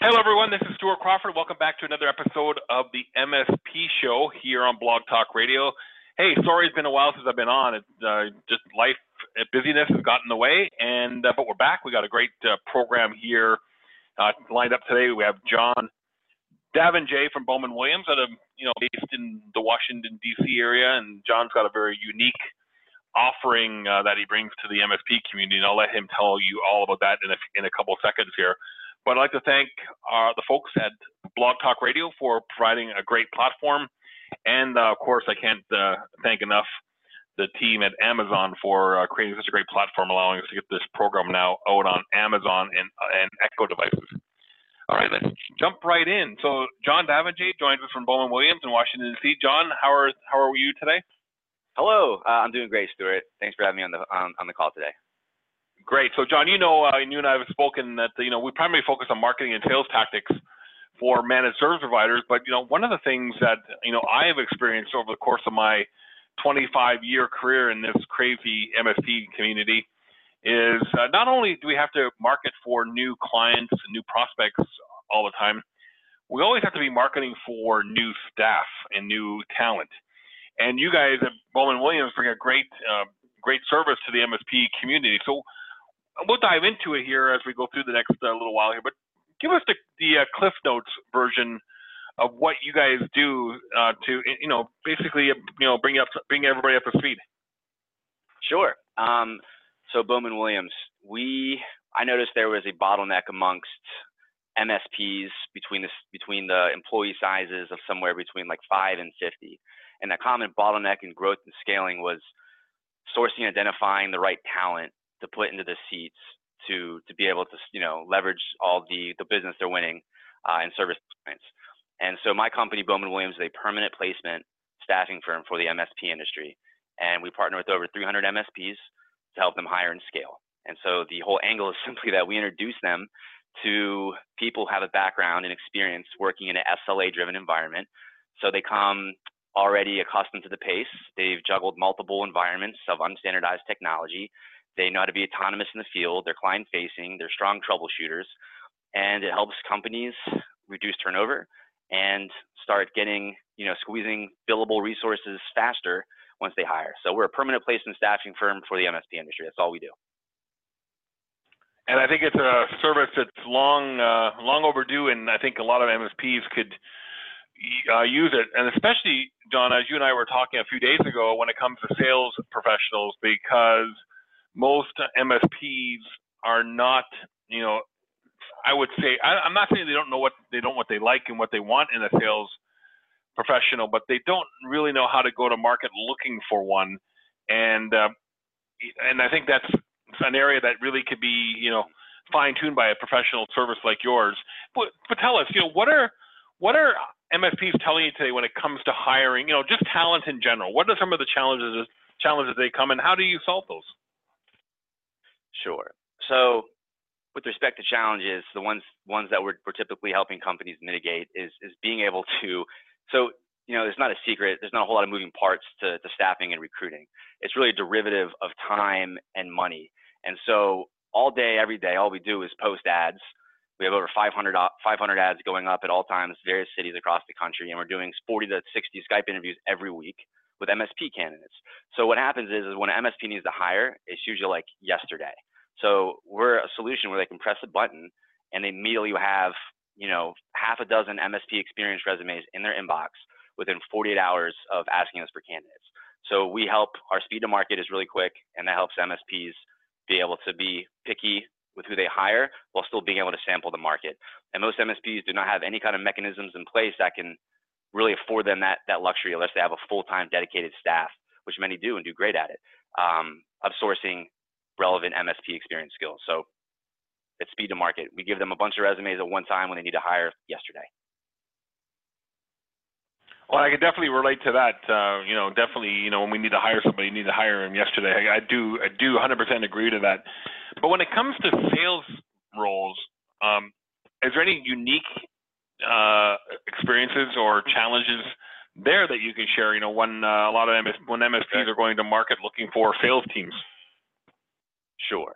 Hello, everyone. This is Stuart Crawford. Welcome back to another episode of the MSP Show here on Blog Talk Radio. Hey, sorry it's been a while since I've been on. It's uh, just life uh, busyness has gotten in the way, and uh, but we're back. We got a great uh, program here uh, lined up today. We have John Davenjay from Bowman Williams, out of you know based in the Washington D.C. area, and John's got a very unique offering uh, that he brings to the MSP community, and I'll let him tell you all about that in a, in a couple seconds here. But I'd like to thank uh, the folks at Blog Talk Radio for providing a great platform, and uh, of course, I can't uh, thank enough the team at Amazon for uh, creating such a great platform, allowing us to get this program now out on Amazon and, and Echo devices. All right, let's jump right in. So, John Davenjay joins us from Bowman Williams in Washington D.C. John, how are how are you today? Hello, uh, I'm doing great, Stuart. Thanks for having me on the on, on the call today. Great. So, John, you know, uh, you and I have spoken that you know we primarily focus on marketing and sales tactics for managed service providers. But you know, one of the things that you know I have experienced over the course of my 25 year career in this crazy MSP community is uh, not only do we have to market for new clients and new prospects all the time, we always have to be marketing for new staff and new talent. And you guys at Bowman Williams bring a great, uh, great service to the MSP community. So we'll dive into it here as we go through the next uh, little while here. But give us the, the uh, Cliff Notes version of what you guys do uh, to, you know, basically, you know, bring up, bring everybody up to speed. Sure. Um, so Bowman Williams, we, I noticed there was a bottleneck amongst MSPs between the between the employee sizes of somewhere between like five and 50. And the common bottleneck in growth and scaling was sourcing and identifying the right talent to put into the seats to to be able to you know leverage all the the business they're winning uh, and service clients. And so my company Bowman Williams is a permanent placement staffing firm for the MSP industry, and we partner with over 300 MSPs to help them hire and scale. And so the whole angle is simply that we introduce them to people who have a background and experience working in an SLA driven environment. So they come already accustomed to the pace. They've juggled multiple environments of unstandardized technology. They know how to be autonomous in the field. They're client facing. They're strong troubleshooters. And it helps companies reduce turnover and start getting, you know, squeezing billable resources faster once they hire. So we're a permanent placement staffing firm for the MSP industry. That's all we do. And I think it's a service that's long, uh, long overdue, and I think a lot of MSPs could uh, use it, and especially John, as you and I were talking a few days ago, when it comes to sales professionals, because most MSPs are not, you know, I would say I, am not saying they don't know what they don't what they like and what they want in a sales professional, but they don't really know how to go to market looking for one, and uh, and I think that's an area that really could be you know fine tuned by a professional service like yours. But, but tell us, you know, what are what are MSPs telling you today when it comes to hiring? You know, just talent in general. What are some of the challenges challenges they come, and how do you solve those? Sure. So, with respect to challenges, the ones ones that we're, we're typically helping companies mitigate is is being able to. So, you know, there's not a secret. There's not a whole lot of moving parts to, to staffing and recruiting. It's really a derivative of time and money. And so, all day, every day, all we do is post ads we have over 500, 500 ads going up at all times, various cities across the country, and we're doing 40 to 60 Skype interviews every week with MSP candidates. So what happens is, is when an MSP needs to hire, it's usually like yesterday. So we're a solution where they can press a button and they immediately have, you know, half a dozen MSP experience resumes in their inbox within 48 hours of asking us for candidates. So we help, our speed to market is really quick, and that helps MSPs be able to be picky with who they hire while still being able to sample the market. And most MSPs do not have any kind of mechanisms in place that can really afford them that, that luxury unless they have a full-time dedicated staff, which many do and do great at it, um, of sourcing relevant MSP experience skills. So it's speed to market. We give them a bunch of resumes at one time when they need to hire yesterday. Well, I can definitely relate to that. Uh, you know, definitely, you know, when we need to hire somebody, you need to hire them yesterday. I, I do, I do 100% agree to that. But when it comes to sales roles, um, is there any unique uh, experiences or challenges there that you can share? You know, when uh, a lot of MS, when MSPs are going to market looking for sales teams. Sure.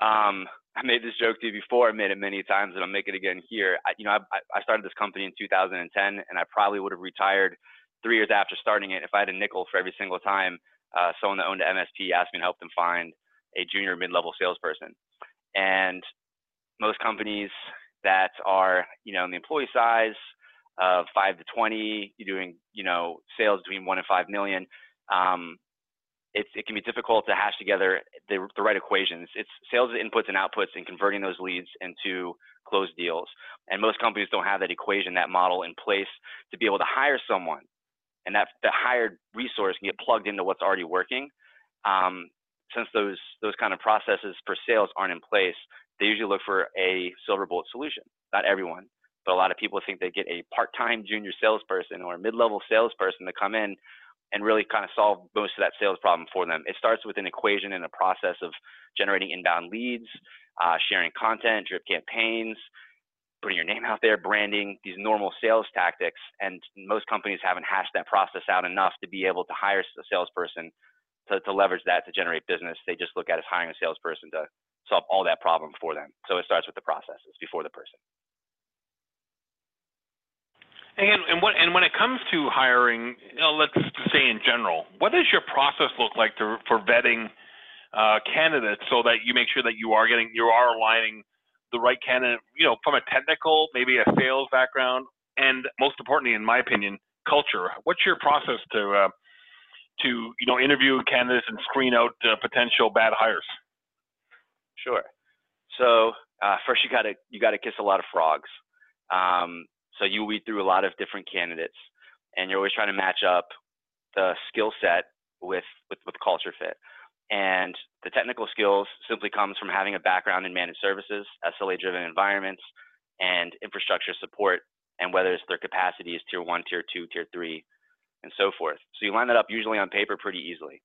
Um, I made this joke to you before. I made it many times, and I'll make it again here. I, you know, I, I started this company in 2010, and I probably would have retired three years after starting it if I had a nickel for every single time uh, someone that owned an MSP asked me to help them find a junior mid-level salesperson. And most companies that are, you know, in the employee size of five to 20, you're doing, you know, sales between one and five million. Um, it's, it can be difficult to hash together the, the right equations. It's sales inputs and outputs and converting those leads into closed deals. And most companies don't have that equation, that model in place to be able to hire someone and that the hired resource can get plugged into what's already working. Um, since those those kind of processes for sales aren't in place, they usually look for a silver bullet solution. Not everyone, but a lot of people think they get a part-time junior salesperson or a mid-level salesperson to come in and really kind of solve most of that sales problem for them. It starts with an equation and a process of generating inbound leads, uh, sharing content, drip campaigns, putting your name out there, branding, these normal sales tactics. And most companies haven't hashed that process out enough to be able to hire a salesperson to, to leverage that to generate business. They just look at as hiring a salesperson to solve all that problem for them. So it starts with the processes before the person. And, and what and when it comes to hiring, you know, let's say in general, what does your process look like to, for vetting uh, candidates so that you make sure that you are getting you are aligning the right candidate, you know, from a technical, maybe a sales background, and most importantly, in my opinion, culture. What's your process to uh, to you know interview candidates and screen out uh, potential bad hires? Sure. So uh, first, you gotta you gotta kiss a lot of frogs. Um, so you weed through a lot of different candidates, and you're always trying to match up the skill set with with with culture fit. And the technical skills simply comes from having a background in managed services, SLA-driven environments, and infrastructure support, and whether it's their capacity is tier one, tier two, tier three, and so forth. So you line that up usually on paper pretty easily.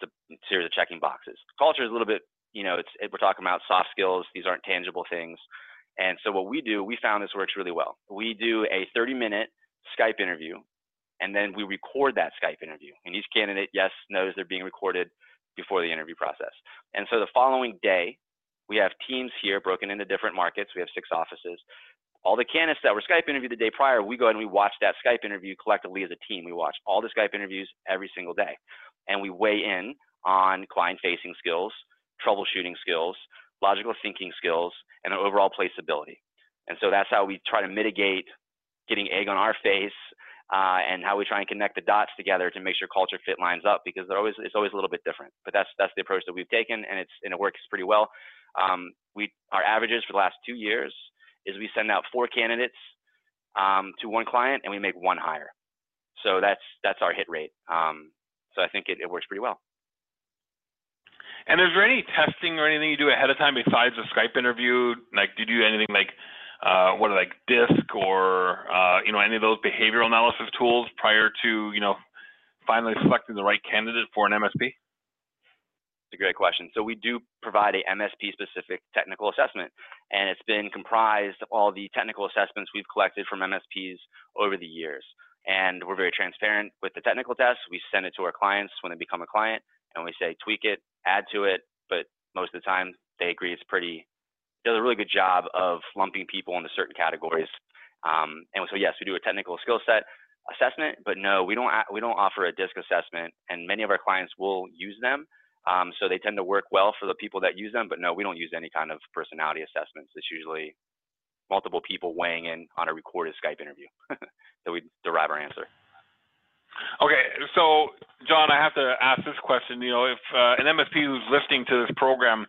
It's a series of checking boxes. Culture is a little bit, you know, it's it, we're talking about soft skills. These aren't tangible things. And so what we do, we found this works really well. We do a 30-minute Skype interview, and then we record that Skype interview. And each candidate, yes, knows they're being recorded before the interview process. And so the following day, we have teams here broken into different markets. We have six offices. All the candidates that were Skype interviewed the day prior, we go ahead and we watch that Skype interview collectively as a team. We watch all the Skype interviews every single day. And we weigh in on client facing skills, troubleshooting skills, logical thinking skills, and an overall placeability. And so that's how we try to mitigate getting egg on our face uh, and how we try and connect the dots together to make sure culture fit lines up because they're always it's always a little bit different. But that's that's the approach that we've taken, and it's and it works pretty well. Um, we our averages for the last two years is we send out four candidates um, to one client and we make one hire. So that's that's our hit rate. Um, so I think it, it works pretty well. And is there any testing or anything you do ahead of time besides the Skype interview? Like, do you do anything like uh, what are like DISC or uh, you know any of those behavioral analysis tools prior to you know finally selecting the right candidate for an MSP? It's a great question. So we do provide a MSP specific technical assessment, and it's been comprised of all the technical assessments we've collected from MSPs over the years. And we're very transparent with the technical tests. We send it to our clients when they become a client, and we say tweak it, add to it. But most of the time, they agree it's pretty does a really good job of lumping people into certain categories. Um, and so yes, we do a technical skill set assessment, but no, we don't we don't offer a DISC assessment, and many of our clients will use them. Um, so they tend to work well for the people that use them, but no, we don't use any kind of personality assessments. It's usually multiple people weighing in on a recorded Skype interview that we derive our answer. Okay, so John, I have to ask this question. You know, if uh, an MSP who's listening to this program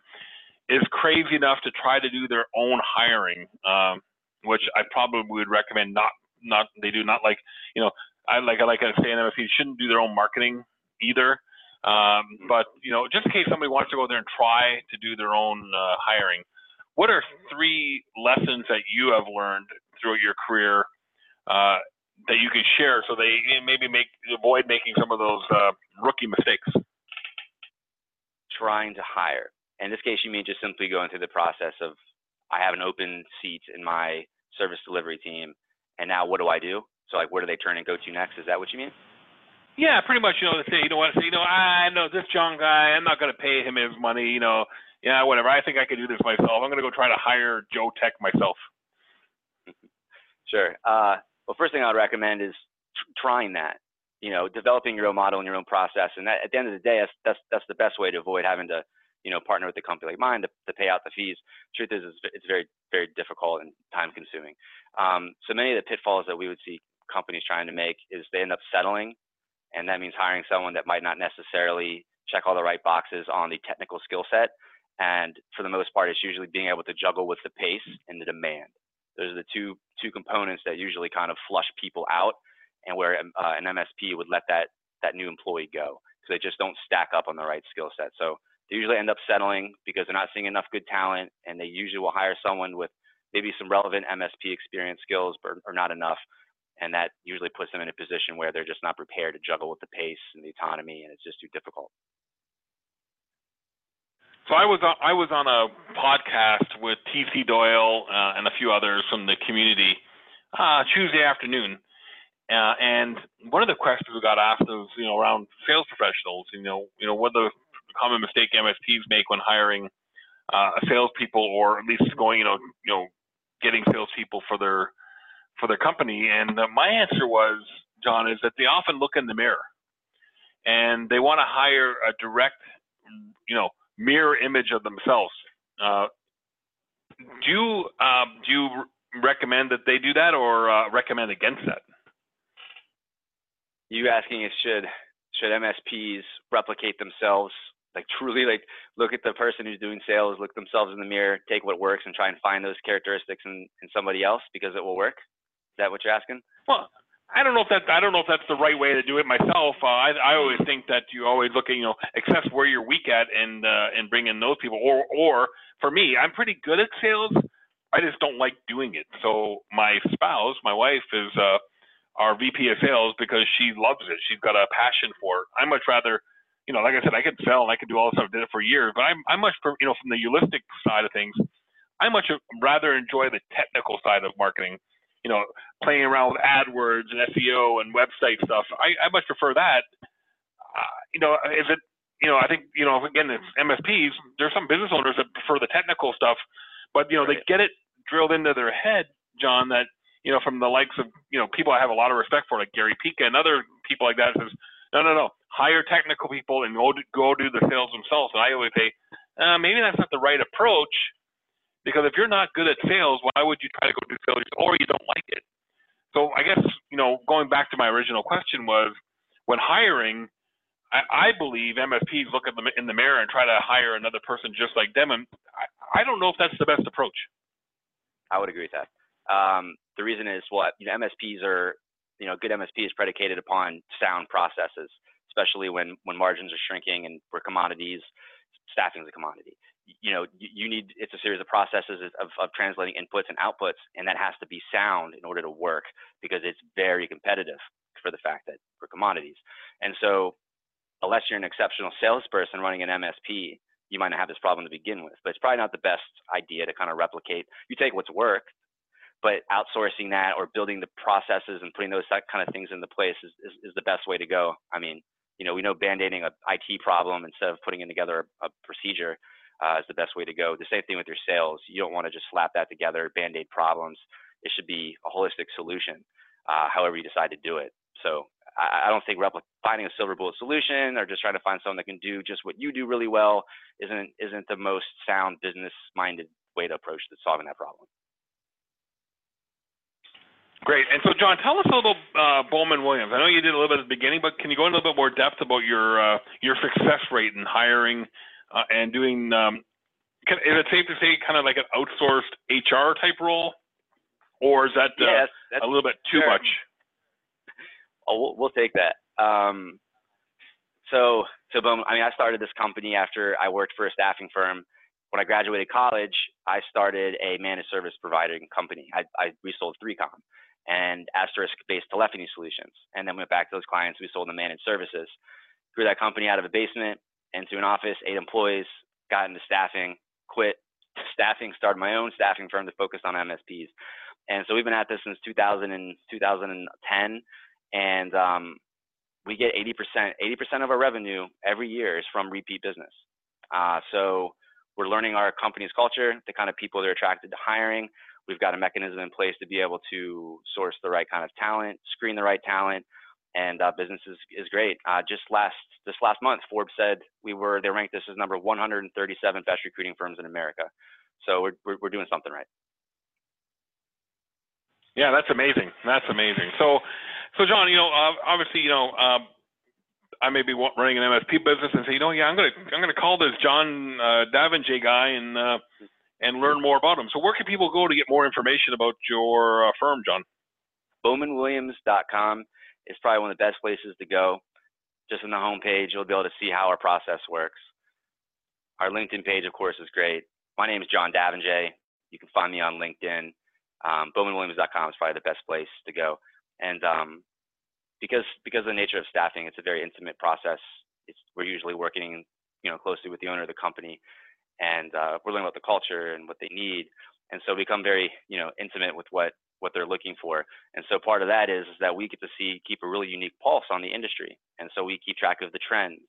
is crazy enough to try to do their own hiring, um, which I probably would recommend not not they do not like you know I like I like I say an MSP shouldn't do their own marketing either. Um, but you know, just in case somebody wants to go there and try to do their own uh, hiring, what are three lessons that you have learned throughout your career uh, that you can share so they maybe make avoid making some of those uh, rookie mistakes? Trying to hire in this case, you mean just simply going through the process of I have an open seat in my service delivery team, and now what do I do? So like, where do they turn and go to next? Is that what you mean? Yeah, pretty much. You know, they say you don't want to say, you know, I know this John guy. I'm not going to pay him his money. You know, yeah, whatever. I think I can do this myself. I'm going to go try to hire Joe Tech myself. Sure. Uh, well, first thing I would recommend is trying that. You know, developing your own model and your own process. And that, at the end of the day, that's, that's that's the best way to avoid having to, you know, partner with a company like mine to, to pay out the fees. Truth is, it's very very difficult and time consuming. Um, so many of the pitfalls that we would see companies trying to make is they end up settling, and that means hiring someone that might not necessarily check all the right boxes on the technical skill set. And for the most part, it's usually being able to juggle with the pace and the demand. Those are the two two components that usually kind of flush people out, and where uh, an MSP would let that that new employee go because they just don't stack up on the right skill set. So they usually end up settling because they're not seeing enough good talent, and they usually will hire someone with maybe some relevant MSP experience skills, but are not enough. And that usually puts them in a position where they're just not prepared to juggle with the pace and the autonomy, and it's just too difficult. So I was on, I was on a podcast with TC Doyle uh, and a few others from the community uh, Tuesday afternoon, uh, and one of the questions we got asked was you know around sales professionals. You know you know what the common mistake MSPs make when hiring uh, salespeople, or at least going you know you know getting salespeople for their for their company. And uh, my answer was, John, is that they often look in the mirror and they want to hire a direct, you know, mirror image of themselves. Uh, do you um, do you recommend that they do that, or uh, recommend against that? You asking is should should MSPs replicate themselves, like truly, like look at the person who's doing sales, look themselves in the mirror, take what works, and try and find those characteristics in, in somebody else because it will work. Is that what you're asking? Well, I don't know if that I don't know if that's the right way to do it myself. Uh, I I always think that you always look at you know access where you're weak at and uh, and bring in those people. Or or for me, I'm pretty good at sales. I just don't like doing it. So my spouse, my wife, is uh, our VP of sales because she loves it. She's got a passion for it. I much rather, you know, like I said, I could sell and I could do all this stuff. I did it for years, but I'm I much you know from the Ulistic side of things, I much rather enjoy the technical side of marketing you know, playing around with AdWords and SEO and website stuff. I, I much prefer that. Uh, you know, if it, you know, I think, you know, again, it's MSPs. There's some business owners that prefer the technical stuff, but you know, right. they get it drilled into their head, John, that you know, from the likes of you know people I have a lot of respect for, like Gary Pica and other people like that, says, no, no, no, hire technical people and go do, go do the sales themselves. And I always say, uh, maybe that's not the right approach because if you're not good at sales, why would you try to go do sales or you don't like it? So I guess, you know, going back to my original question was when hiring, I, I believe MSPs look at them in the mirror and try to hire another person just like them. And I, I don't know if that's the best approach. I would agree with that. Um, the reason is, what you know, MSPs are, you know, good MSP is predicated upon sound processes, especially when, when margins are shrinking and for commodities, staffing is a commodity you know you need it's a series of processes of, of translating inputs and outputs and that has to be sound in order to work because it's very competitive for the fact that for commodities. And so unless you're an exceptional salesperson running an msp you might not have this problem to begin with but it's probably not the best idea to kind of replicate. You take what's worked but outsourcing that or building the processes and putting those kind of things into place is, is, is the best way to go. I mean you know we know band-aiding a it problem instead of putting in together a, a procedure uh, is the best way to go. The same thing with your sales. You don't want to just slap that together, band aid problems. It should be a holistic solution, uh, however you decide to do it. So I, I don't think repli- finding a silver bullet solution or just trying to find someone that can do just what you do really well isn't isn't the most sound business minded way to approach solving that problem. Great. And so, John, tell us a little uh, Bowman Williams. I know you did a little bit at the beginning, but can you go in a little bit more depth about your uh, your success rate in hiring uh, and doing. Um, can, is it safe to say kind of like an outsourced HR type role, or is that uh, yeah, that's, that's, a little bit too sure. much? Oh, we'll, we'll take that. Um, so, so boom. I mean, I started this company after I worked for a staffing firm. When I graduated college, I started a managed service providing company. I, I we sold 3Com and asterisk-based telephony solutions, and then went back to those clients. We sold them managed services. Grew that company out of a basement, into an office, eight employees, got into staffing, quit staffing, started my own staffing firm to focus on MSPs. And so we've been at this since 2000 and 2010, and um, we get 80%. 80% of our revenue every year is from repeat business. Uh, so we're learning our company's culture, the kind of people they're attracted to hiring. We've got a mechanism in place to be able to source the right kind of talent, screen the right talent, and uh, business is, is great. Uh, just last this last month, Forbes said we were they ranked us as number 137 best recruiting firms in America. So we're we're, we're doing something right. Yeah, that's amazing. That's amazing. So, so John, you know, uh, obviously, you know, um, I may be running an MSP business and say, you know, yeah, I'm gonna I'm gonna call this John uh, Davenjay guy and uh, and learn more about him. So, where can people go to get more information about your uh, firm, John? BowmanWilliams.com is probably one of the best places to go. Just on the homepage, you'll be able to see how our process works. Our LinkedIn page, of course, is great. My name is John Davenjay. You can find me on LinkedIn. Um, BowmanWilliams.com is probably the best place to go. And um, because because of the nature of staffing, it's a very intimate process. It's, we're usually working, you know, closely with the owner of the company, and uh, we're learning about the culture and what they need, and so become very, you know, intimate with what what they're looking for. And so part of that is, is that we get to see keep a really unique pulse on the industry, and so we keep track of the trends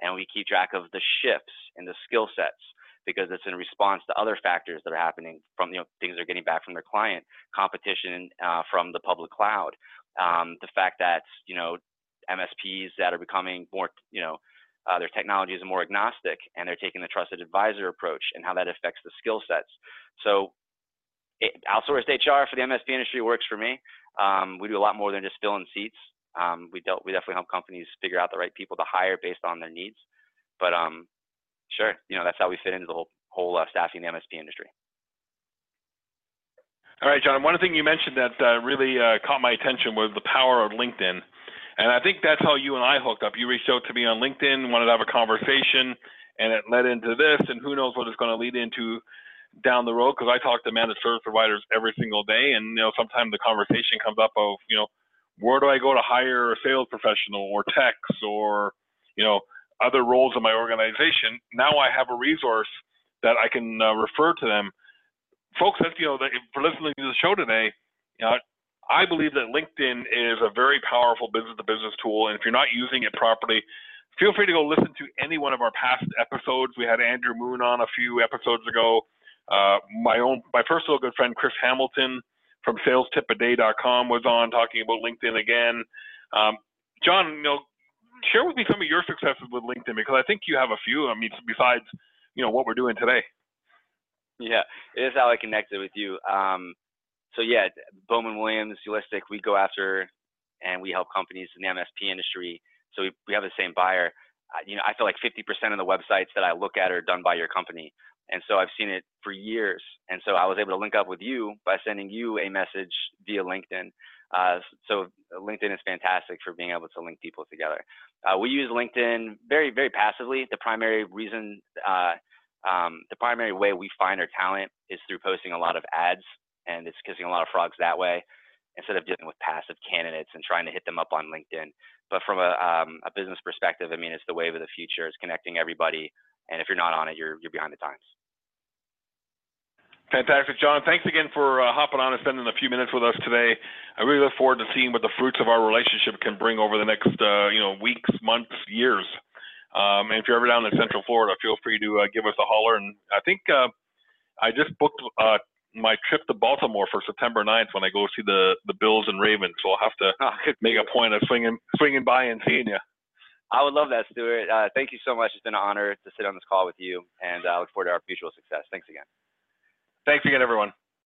and we keep track of the shifts in the skill sets because it's in response to other factors that are happening from you know things they're getting back from their client, competition uh, from the public cloud, um, the fact that you know MSPs that are becoming more you know uh, their technologies are more agnostic and they're taking the trusted advisor approach and how that affects the skill sets. So outsourced HR for the MSP industry works for me. Um, we do a lot more than just filling seats. Um, we, dealt, we definitely help companies figure out the right people to hire based on their needs. But um, sure, you know that's how we fit into the whole whole uh, staffing the MSP industry. All right, John. One thing you mentioned that uh, really uh, caught my attention was the power of LinkedIn, and I think that's how you and I hooked up. You reached out to me on LinkedIn, wanted to have a conversation, and it led into this. And who knows what it's going to lead into down the road? Because I talk to managed service providers every single day, and you know sometimes the conversation comes up of you know where do I go to hire a sales professional or techs or you know other roles in my organization. Now I have a resource that I can uh, refer to them folks, that, you know, for listening to the show today, you know, I believe that LinkedIn is a very powerful business-to-business tool, and if you're not using it properly, feel free to go listen to any one of our past episodes. We had Andrew Moon on a few episodes ago. Uh, my own, my personal good friend Chris Hamilton from SalesTipAday.com was on talking about LinkedIn again. Um, John, you know, share with me some of your successes with LinkedIn because I think you have a few. I mean, besides you know what we're doing today. Yeah, it is how I connected with you. Um, so yeah, Bowman Williams, Ulistic, we go after and we help companies in the MSP industry. So we, we have the same buyer. You know, I feel like 50% of the websites that I look at are done by your company. And so I've seen it for years. And so I was able to link up with you by sending you a message via LinkedIn. Uh, so LinkedIn is fantastic for being able to link people together. Uh, we use LinkedIn very, very passively. The primary reason uh, um, the primary way we find our talent is through posting a lot of ads, and it's kissing a lot of frogs that way instead of dealing with passive candidates and trying to hit them up on LinkedIn. But from a, um, a business perspective, I mean, it's the wave of the future. It's connecting everybody, and if you're not on it, you're you're behind the times. Fantastic, John. Thanks again for uh, hopping on and spending a few minutes with us today. I really look forward to seeing what the fruits of our relationship can bring over the next, uh, you know, weeks, months, years. Um, and if you're ever down in Central Florida, feel free to uh, give us a holler. And I think uh, I just booked uh, my trip to Baltimore for September 9th when I go see the the Bills and Ravens. So I'll have to oh, make a point of swinging swinging by and seeing you. I would love that, Stuart. Uh, thank you so much. It's been an honor to sit on this call with you, and I look forward to our mutual success. Thanks again. Thanks again, everyone.